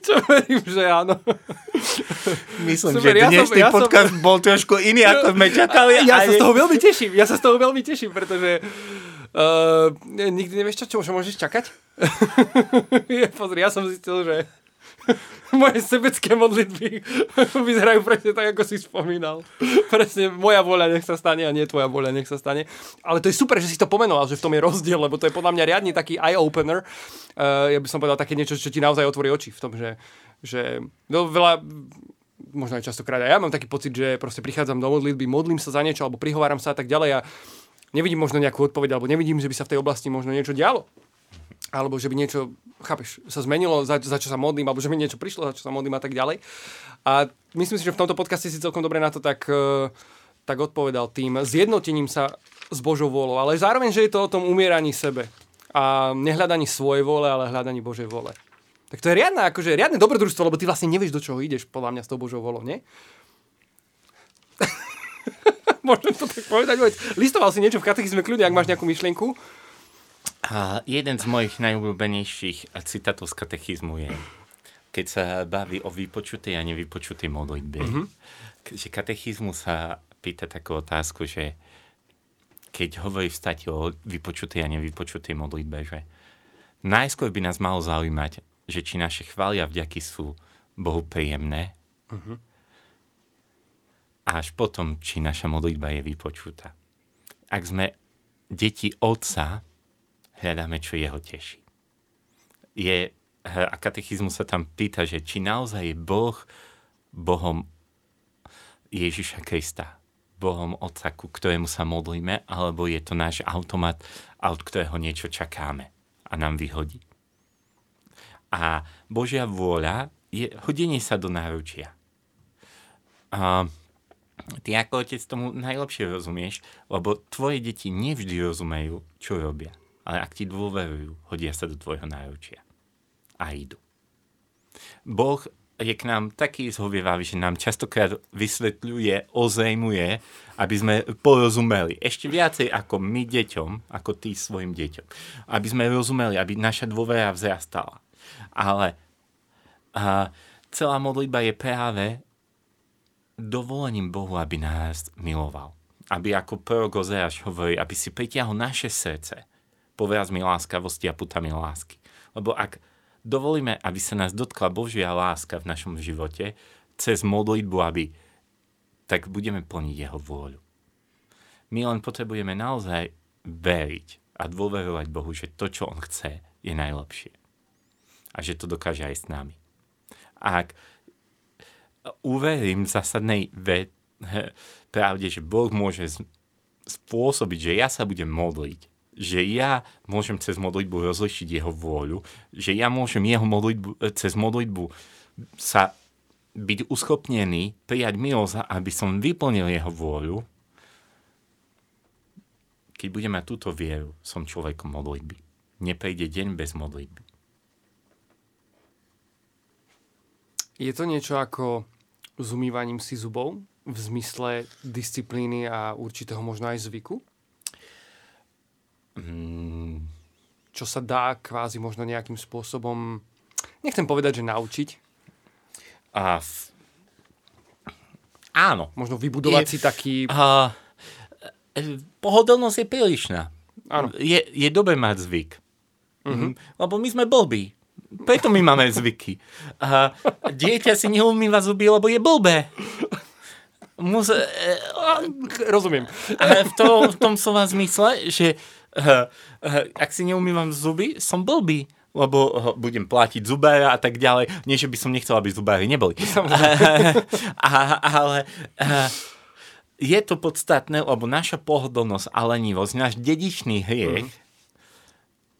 Čo verím, že áno. Myslím, Super, že dnešný ja som, podcast som... bol trošku iný, ako sme čakali. Ja sa z toho veľmi teším, ja sa z toho veľmi teším, pretože uh, nikdy nevieš, čo, čo môžeš čakať. Pozri, ja som zistil, že [laughs] moje sebecké modlitby [laughs] vyzerajú presne tak, ako si spomínal. Presne moja vôľa nech sa stane a nie tvoja vôľa nech sa stane. Ale to je super, že si to pomenoval, že v tom je rozdiel, lebo to je podľa mňa riadne taký eye-opener. Uh, ja by som povedal také niečo, čo ti naozaj otvorí oči v tom, že, že no, veľa možno aj častokrát aj ja mám taký pocit, že proste prichádzam do modlitby, modlím sa za niečo alebo prihováram sa a tak ďalej a nevidím možno nejakú odpoveď alebo nevidím, že by sa v tej oblasti možno niečo dialo alebo že by niečo, chápeš, sa zmenilo, za, za čo sa modlím, alebo že mi niečo prišlo, za čo sa modlím a tak ďalej. A myslím si, že v tomto podcaste si celkom dobre na to tak, uh, tak odpovedal tým zjednotením sa s Božou vôľou, ale zároveň, že je to o tom umieraní sebe a nehľadaní svojej vôle, ale hľadaní Božej vôle. Tak to je riadne, akože riadne dobrodružstvo, lebo ty vlastne nevieš, do čoho ideš, podľa mňa s tou Božou volou, nie? [laughs] Môžem to tak povedať, listoval si niečo v katechizme kľudne, ak máš nejakú myšlienku. A jeden z mojich najobľúbenejších citátov z katechizmu je, keď sa baví o vypočutej a nevypočutej modlitbe, mm-hmm. že katechizmu sa pýta takú otázku, že keď hovorí vstať o vypočutej a nevypočutej modlitbe, že najskôr by nás malo zaujímať, že či naše chvália vďaky sú Bohu príjemné, mm-hmm. a až potom, či naša modlitba je vypočutá. Ak sme deti Otca, hľadáme, čo jeho teší. Je, a katechizmus sa tam pýta, že či naozaj je Boh Bohom Ježiša Krista, Bohom Otca, ku ktorému sa modlíme, alebo je to náš automat, od ktorého niečo čakáme a nám vyhodí. A Božia vôľa je hodenie sa do náručia. A ty ako otec tomu najlepšie rozumieš, lebo tvoje deti nevždy rozumejú, čo robia ale ak ti dôverujú, hodia sa do tvojho náručia. A idú. Boh je k nám taký zhovievavý, že nám častokrát vysvetľuje, ozejmuje, aby sme porozumeli. Ešte viacej ako my deťom, ako ty svojim deťom. Aby sme rozumeli, aby naša dôvera vzrastala. Ale a, celá modlitba je práve dovolením Bohu, aby nás miloval. Aby ako prorok Ozeáš hovorí, aby si pritiahol naše srdce mi láskavosti a putami lásky. Lebo ak dovolíme, aby sa nás dotkla Božia láska v našom živote, cez modlitbu, aby tak budeme plniť jeho vôľu. My len potrebujeme naozaj veriť a dôverovať Bohu, že to, čo On chce, je najlepšie. A že to dokáže aj s nami. A ak uverím zásadnej ve- pravde, že Boh môže spôsobiť, že ja sa budem modliť že ja môžem cez modlitbu rozlišiť jeho vôľu, že ja môžem jeho modlitbu, cez modlitbu sa byť uschopnený prijať milosť, aby som vyplnil jeho vôľu, keď budem mať túto vieru, som človekom modlitby. Neprejde deň bez modlitby. Je to niečo ako s umývaním si zubov v zmysle disciplíny a určitého možno aj zvyku? Mm. čo sa dá kvázi možno nejakým spôsobom, nechcem povedať, že naučiť. A v... Áno. Možno vybudovať je, si taký... A, pohodlnosť je prílišná. Áno. Je, je dobre mať zvyk. Mm-hmm. Lebo my sme blbí. Preto my máme zvyky. A dieťa si neumýva zuby, lebo je blbé. Muse, Rozumiem. ale v, to, v tom slova zmysle, že uh, ak si neumývam zuby, som blbý lebo budem platiť zubára a tak ďalej. Nie, že by som nechcel, aby zubári neboli. a, [laughs] [laughs] ale uh, je to podstatné, lebo naša pohodlnosť a lenivosť, náš dedičný hriech mm.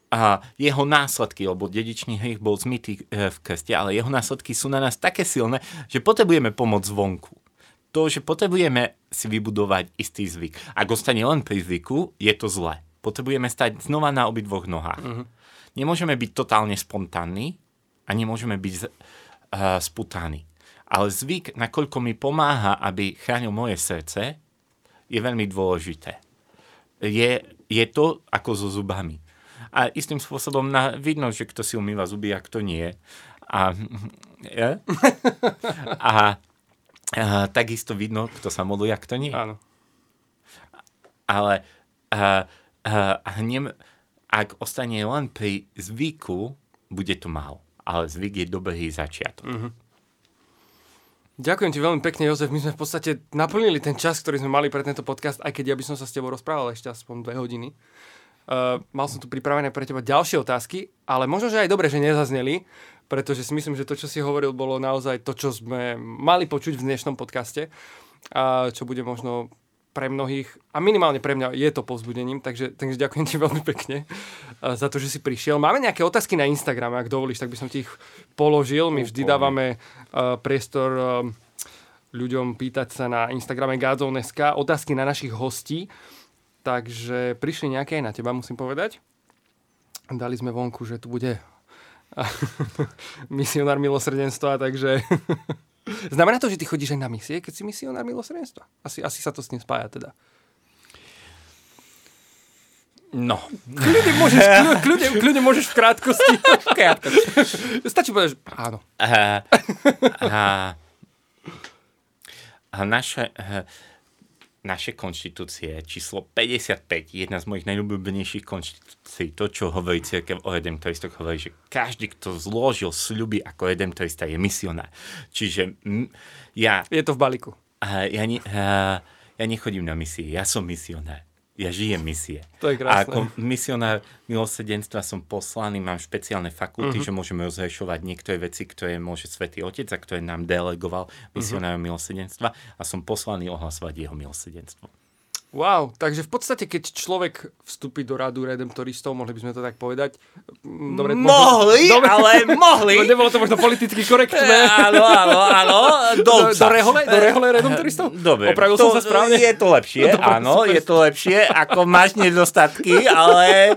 a jeho následky, lebo dedičný hriech bol zmytý uh, v krste, ale jeho následky sú na nás také silné, že potrebujeme pomoc zvonku. To, že potrebujeme si vybudovať istý zvyk. Ak ostane len pri zvyku, je to zlé. Potrebujeme stať znova na obidvoch nohách. Mm-hmm nemôžeme byť totálne spontánni a nemôžeme byť uh, sputaní. Ale zvyk, nakoľko mi pomáha, aby chránil moje srdce, je veľmi dôležité. Je, je to ako so zubami. A istým spôsobom na, vidno, že kto si umýva zuby a kto nie. A, ja? [laughs] a, a takisto vidno, kto sa modlí a kto nie. Áno. Ale a, a, hnem, ak ostane len pri zvyku, bude to málo. Ale zvyk je dobrý začiatok. Mm-hmm. Ďakujem ti veľmi pekne, Jozef. My sme v podstate naplnili ten čas, ktorý sme mali pre tento podcast, aj keď ja by som sa s tebou rozprával ešte aspoň dve hodiny. Uh, mal som tu pripravené pre teba ďalšie otázky, ale možno, že aj dobre, že nezazneli, pretože si myslím, že to, čo si hovoril, bolo naozaj to, čo sme mali počuť v dnešnom podcaste a čo bude možno pre mnohých, a minimálne pre mňa je to povzbudením, takže, takže ďakujem ti veľmi pekne uh, za to, že si prišiel. Máme nejaké otázky na Instagrame, ak dovolíš, tak by som ti ich položil. My vždy dávame uh, priestor uh, ľuďom pýtať sa na Instagrame Gazon.sk otázky na našich hostí. Takže prišli nejaké aj na teba, musím povedať. Dali sme vonku, že tu bude [laughs] misionár milosrdenstva, takže [laughs] Znamená to, že ty chodíš aj na misie, keď si misionár milosrdenstva? Asi, asi sa to s tým spája teda. No. Kľudne môžeš, [laughs] kľudne, kľudne môžeš v krátkosti. [laughs] Stačí povedať, že áno. Uh, uh, uh, naše, uh, naše konštitúcie, číslo 55, jedna z mojich najľúbenejších konštitúcií, to, čo hovorí církev o redemptoristoch, hovorí, že každý, kto zložil sľuby ako redemptorista, je misionár. Čiže m, ja... Je to v balíku. Uh, ja, ne, uh, ja nechodím na misie, ja som misionár ja žijem misie. To je krásne. A ako misionár milosedenstva som poslaný, mám špeciálne fakulty, uh-huh. že môžeme rozrešovať niektoré veci, ktoré môže Svetý Otec a ktoré nám delegoval misionárom uh-huh. milosedenstva a som poslaný ohlasovať jeho milosedenstvo. Wow, takže v podstate, keď človek vstúpi do radu redemptoristov, mohli by sme to tak povedať. Mm, dobre, mohli, dobre, ale [laughs] mohli. Nebolo to možno politicky korektné. [laughs] Áno, áno, áno. Do, do, rehole, do rehole redemptoristov? [laughs] Dobre. Opravil to, som sa správne? Je to lepšie, no, áno, je to lepšie, ako máš nedostatky, ale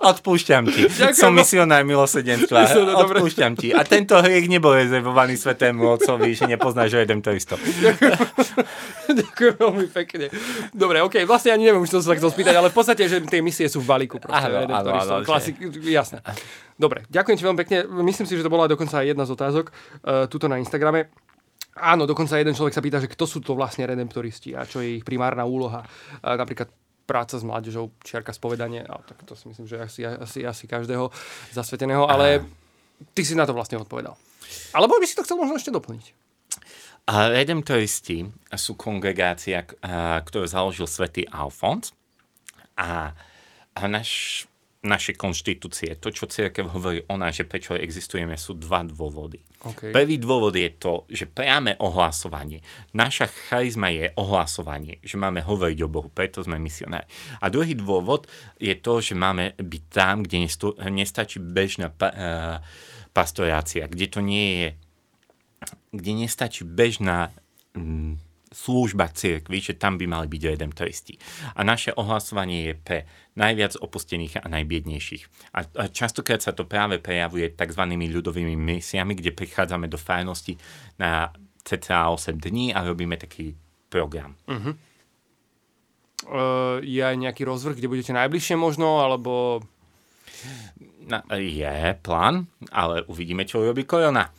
odpúšťam ti. Ďakujem. Som misionár milosedenstva. Odpúšťam ti. A tento hriek nebol rezervovaný svetému otcovi, že nepoznáš redemptoristov. Ďakujem. Ďakujem veľmi pekne. Dobre, OK, vlastne ani neviem, čo som sa chcel spýtať, ale v podstate, že tie misie sú v balíku. Proste, áno, áno, áno, klasik, jasné. Dobre, ďakujem ti veľmi pekne. Myslím si, že to bola dokonca aj jedna z otázok uh, tuto na Instagrame. Áno, dokonca jeden človek sa pýta, že kto sú to vlastne redemptoristi a čo je ich primárna úloha. Uh, napríklad práca s mládežou, čiarka spovedanie, ale tak to si myslím, že asi, asi, asi každého zasveteného, ale ty si na to vlastne odpovedal. Alebo by si to chcel možno ešte doplniť. A redemptoristi sú kongregácia, ktorú založil svätý Alfons a, a naš, naše konštitúcie, to, čo církev hovorí o nás, že prečo existujeme, sú dva dôvody. Okay. Prvý dôvod je to, že priame ohlasovanie. Naša charizma je ohlasovanie, že máme hovoriť o Bohu, preto sme misionári. A druhý dôvod je to, že máme byť tam, kde nestačí bežná uh, pastorácia, kde to nie je kde nestačí bežná mm, služba cirkvi, že tam by mali byť redemptoristi. A naše ohlasovanie je pre najviac opustených a najbiednejších. A, a častokrát sa to práve prejavuje tzv. ľudovými misiami, kde prichádzame do fajnosti na cca 8 dní a robíme taký program. Uh-huh. Uh, je aj nejaký rozvrh, kde budete najbližšie možno, alebo... Na, je plán, ale uvidíme, čo urobí korona.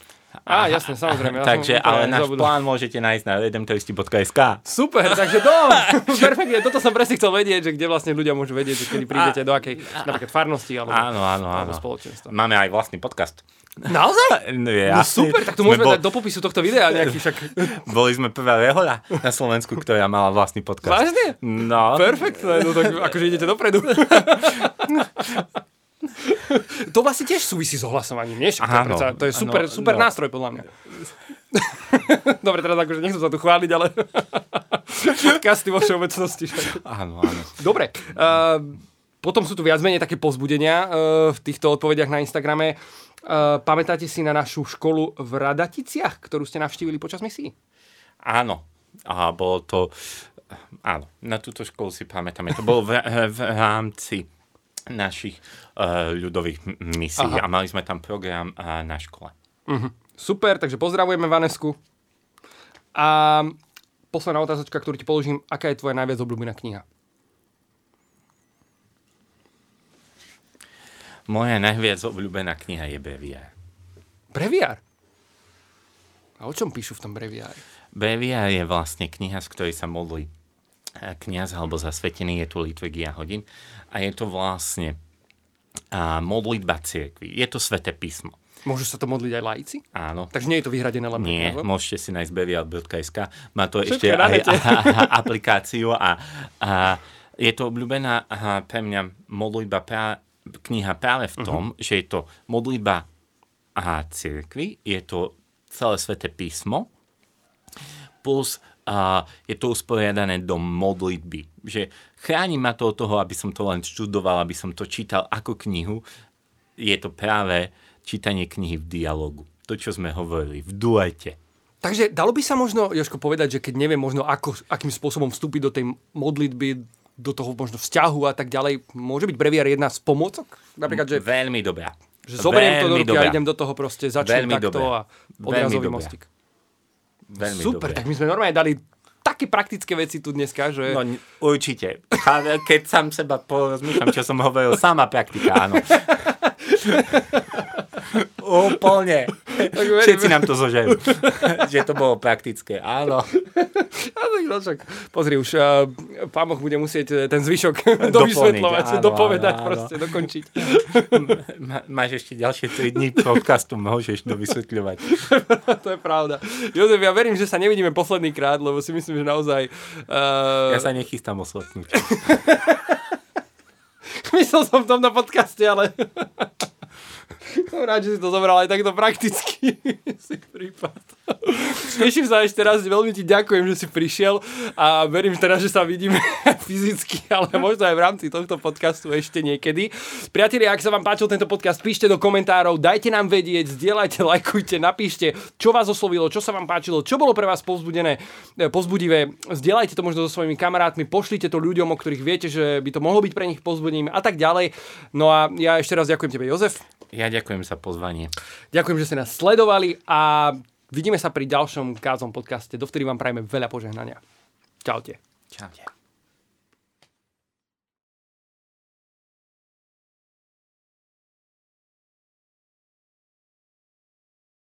Á, jasne, samozrejme. Ja takže, ale náš zabudol. plán môžete nájsť na redemptoristi.sk. Super, takže do, [laughs] [laughs] perfektne, toto som presne chcel vedieť, že kde vlastne ľudia môžu vedieť, že kedy prídete a, do akej, napríklad farnosti alebo, áno, áno, áno. spoločenstva. Máme aj vlastný podcast. Naozaj? [laughs] No, je, No super, tak to môžeme bol- dať do popisu tohto videa nejaký však. Boli sme prvá rehoľa na Slovensku, ktorá mala vlastný podcast. Vážne? No. Perfektné, no tak akože idete dopredu. [laughs] to vlastne tiež súvisí s ohlasovaním, nie? Však to, predsa, to je super, áno, super no. nástroj podľa mňa. [laughs] Dobre, teraz akože nechcem sa tu chváliť, ale [laughs] podcasty vo všeobecnosti. Áno, áno. Dobre, uh, potom sú tu viac menej také pozbudenia uh, v týchto odpovediach na Instagrame. Uh, pamätáte si na našu školu v Radaticiach, ktorú ste navštívili počas misií? Áno. A bolo to... Áno, na túto školu si pamätáme. To bolo v, v rámci našich uh, ľudových misií Aha. a mali sme tam program uh, na škole. Super, takže pozdravujeme Vanesku. A posledná otázočka, ktorú ti položím, aká je tvoja najviac obľúbená kniha? Moja najviac obľúbená kniha je Breviár. Breviár. A o čom píšu v tom breviári? Breviár je vlastne kniha, z ktorej sa modlí eh, kniaz alebo zasvetený, je tu liturgia hodín a je to vlastne a, modlitba cirkvi. Je to sveté písmo. Môžu sa to modliť aj laici? Áno. Takže nie je to vyhradené len Nie, kňazov? môžete si nájsť bevial.sk. Má to Všetko ešte aj nete. [laughs] aplikáciu a, a je to obľúbená aha, pre mňa modlitba pra, kniha práve v tom, uh-huh. že je to modlitba a cirkvi, je to celé sveté písmo, plus a je to usporiadané do modlitby. Že chráni ma to od toho, aby som to len študoval, aby som to čítal ako knihu. Je to práve čítanie knihy v dialogu. To, čo sme hovorili, v duete. Takže dalo by sa možno, Joško, povedať, že keď neviem možno, ako, akým spôsobom vstúpiť do tej modlitby, do toho možno vzťahu a tak ďalej, môže byť breviár jedna z pomôcok? Napríklad, že, Veľmi dobrá. že zoberiem to do Veľmi ruky a dobrá. idem do toho proste, začnem Veľmi takto dobrá. a Veľmi odrazový dobrá. Veľmi Super, dobrá. tak my sme normálne dali také praktické veci tu dneska, že... No, určite. Keď sám seba porozmýšľam, čo som hovoril, sama praktika, áno. [laughs] Úplne. Všetci nám to zožajú. [laughs] že to bolo praktické, áno. [laughs] No však, pozri, už uh, pán Boh bude musieť eh, ten zvyšok dovysvetľovať, dopovedať, áno, áno. proste dokončiť. Ma- máš ešte ďalšie 3 dní podcastu, môžeš to vysvetľovať. [laughs] to je pravda. Jozef, ja verím, že sa nevidíme posledný krát, lebo si myslím, že naozaj... Uh, Ja sa nechystám osvetnúť. Myslel som v tomto podcaste, ale... som rád, že si to zobral aj takto prakticky. [laughs] si prípad. Teším sa ešte raz, veľmi ti ďakujem, že si prišiel a verím teraz, že sa vidíme [laughs] fyzicky, ale možno aj v rámci tohto podcastu ešte niekedy. Priatelia, ak sa vám páčil tento podcast, píšte do komentárov, dajte nám vedieť, zdieľajte, lajkujte, napíšte, čo vás oslovilo, čo sa vám páčilo, čo bolo pre vás povzbudené, eh, povzbudivé. Zdieľajte to možno so svojimi kamarátmi, pošlite to ľuďom, o ktorých viete, že by to mohlo byť pre nich povzbudením a tak ďalej. No a ja ešte raz ďakujem tebe, Jozef. Ja ďakujem za pozvanie. Ďakujem, že ste nás sledovali a vidíme sa pri ďalšom Kázom podcaste. Dovtedy vám prajeme veľa požehnania. Čaute. Čaute.